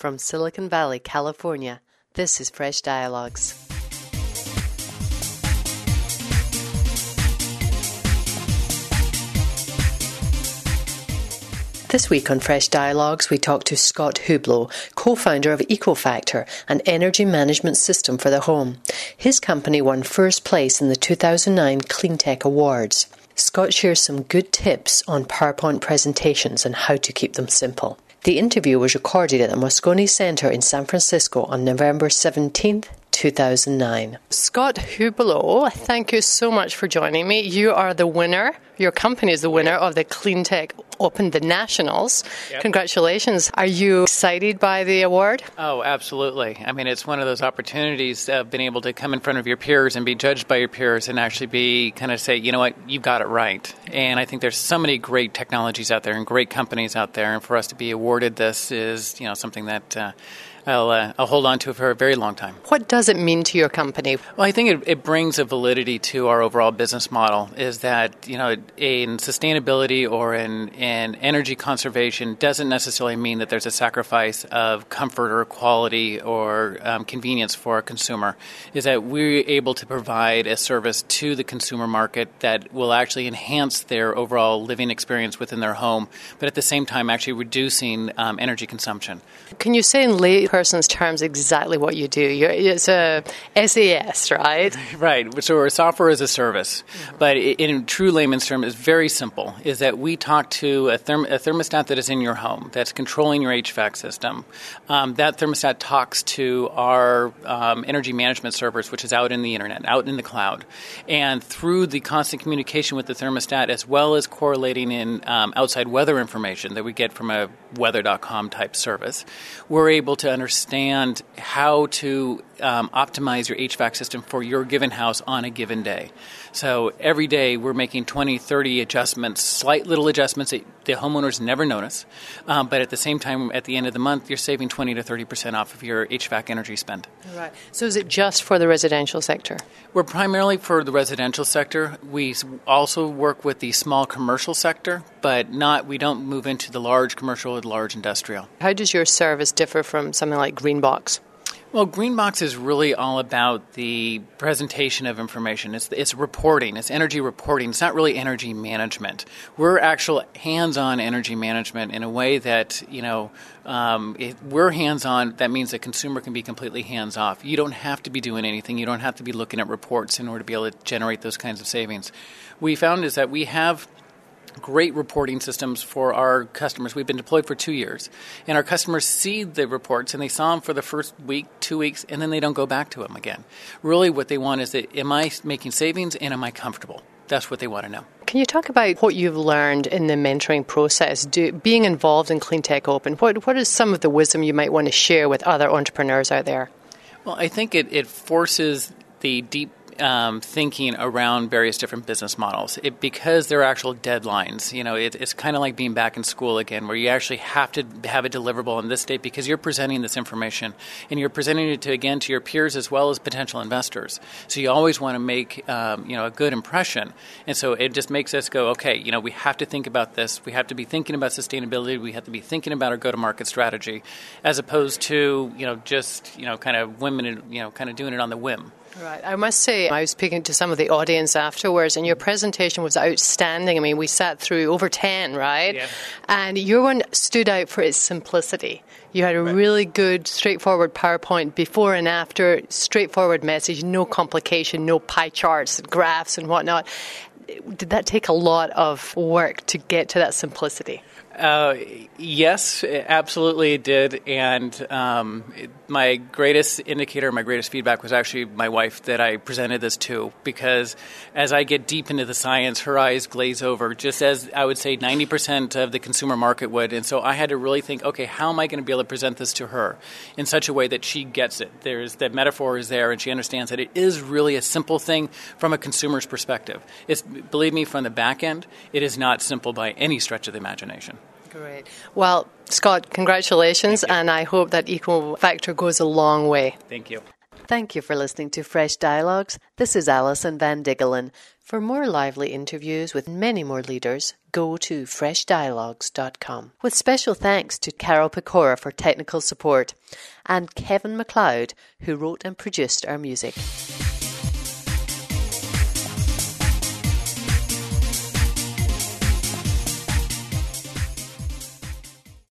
From Silicon Valley, California, this is Fresh Dialogues. This week on Fresh Dialogues, we talk to Scott Hublou, co founder of EcoFactor, an energy management system for the home. His company won first place in the 2009 Cleantech Awards. Scott shares some good tips on PowerPoint presentations and how to keep them simple. The interview was recorded at the Moscone Center in San Francisco on November 17th, 2009. Scott Hublou, thank you so much for joining me. You are the winner, your company is the winner of the Cleantech Open, the Nationals. Yep. Congratulations. Are you excited by the award? Oh, absolutely. I mean, it's one of those opportunities of being able to come in front of your peers and be judged by your peers and actually be kind of say, you know what, you've got it right. And I think there's so many great technologies out there and great companies out there. And for us to be awarded this is, you know, something that. Uh, I'll, uh, I'll hold on to it for a very long time. What does it mean to your company? Well, I think it, it brings a validity to our overall business model. Is that you know in sustainability or in, in energy conservation doesn't necessarily mean that there's a sacrifice of comfort or quality or um, convenience for a consumer. Is that we're able to provide a service to the consumer market that will actually enhance their overall living experience within their home, but at the same time actually reducing um, energy consumption. Can you say in lay person's terms exactly what you do. You're, it's a SaaS, right? Right. So we're software as a service, mm-hmm. but in true layman's term, is very simple. Is that we talk to a, therm- a, thermostat that is in your home that's controlling your HVAC system. Um, that thermostat talks to our um, energy management servers, which is out in the internet, out in the cloud, and through the constant communication with the thermostat, as well as correlating in um, outside weather information that we get from a weather.com type service, we're able to understand how to um, optimize your HVAC system for your given house on a given day. So every day we're making 20, 30 adjustments, slight little adjustments that the homeowners never notice. Um, but at the same time, at the end of the month, you're saving 20 to 30% off of your HVAC energy spend. Right. So is it just for the residential sector? We're primarily for the residential sector. We also work with the small commercial sector, but not we don't move into the large commercial or the large industrial. How does your service differ from something like Greenbox? Well, Greenbox is really all about the presentation of information. It's, it's reporting. It's energy reporting. It's not really energy management. We're actual hands-on energy management in a way that you know um, we're hands-on. That means the consumer can be completely hands-off. You don't have to be doing anything. You don't have to be looking at reports in order to be able to generate those kinds of savings. We found is that we have great reporting systems for our customers. We've been deployed for two years, and our customers see the reports and they saw them for the first week, two weeks, and then they don't go back to them again. Really, what they want is that am I making savings and am I comfortable? That's what they want to know. Can you talk about what you've learned in the mentoring process, do, being involved in Cleantech Open? What, what is some of the wisdom you might want to share with other entrepreneurs out there? Well, I think it, it forces the deep um, thinking around various different business models it, because there are actual deadlines. You know, it, it's kind of like being back in school again, where you actually have to have a deliverable on this date because you're presenting this information and you're presenting it to again to your peers as well as potential investors. So you always want to make um, you know a good impression, and so it just makes us go, okay, you know, we have to think about this. We have to be thinking about sustainability. We have to be thinking about our go-to-market strategy, as opposed to you know just you know kind of women you know kind of doing it on the whim. Right. I must say, I was speaking to some of the audience afterwards, and your presentation was outstanding. I mean, we sat through over 10, right? Yeah. And your one stood out for its simplicity. You had a right. really good, straightforward PowerPoint before and after, straightforward message, no complication, no pie charts, graphs, and whatnot. Did that take a lot of work to get to that simplicity? Uh, yes, absolutely it did. And um, it, my greatest indicator, my greatest feedback was actually my wife that I presented this to because as I get deep into the science, her eyes glaze over, just as I would say 90% of the consumer market would. And so I had to really think, okay, how am I going to be able to present this to her in such a way that she gets it? There's that metaphor is there, and she understands that it is really a simple thing from a consumer's perspective. It's believe me, from the back end, it is not simple by any stretch of the imagination. Great. Well, Scott, congratulations, and I hope that Eco Factor goes a long way. Thank you. Thank you for listening to Fresh Dialogues. This is Alison Van Diggelen. For more lively interviews with many more leaders, go to freshdialogues.com. With special thanks to Carol Pecora for technical support and Kevin MacLeod, who wrote and produced our music.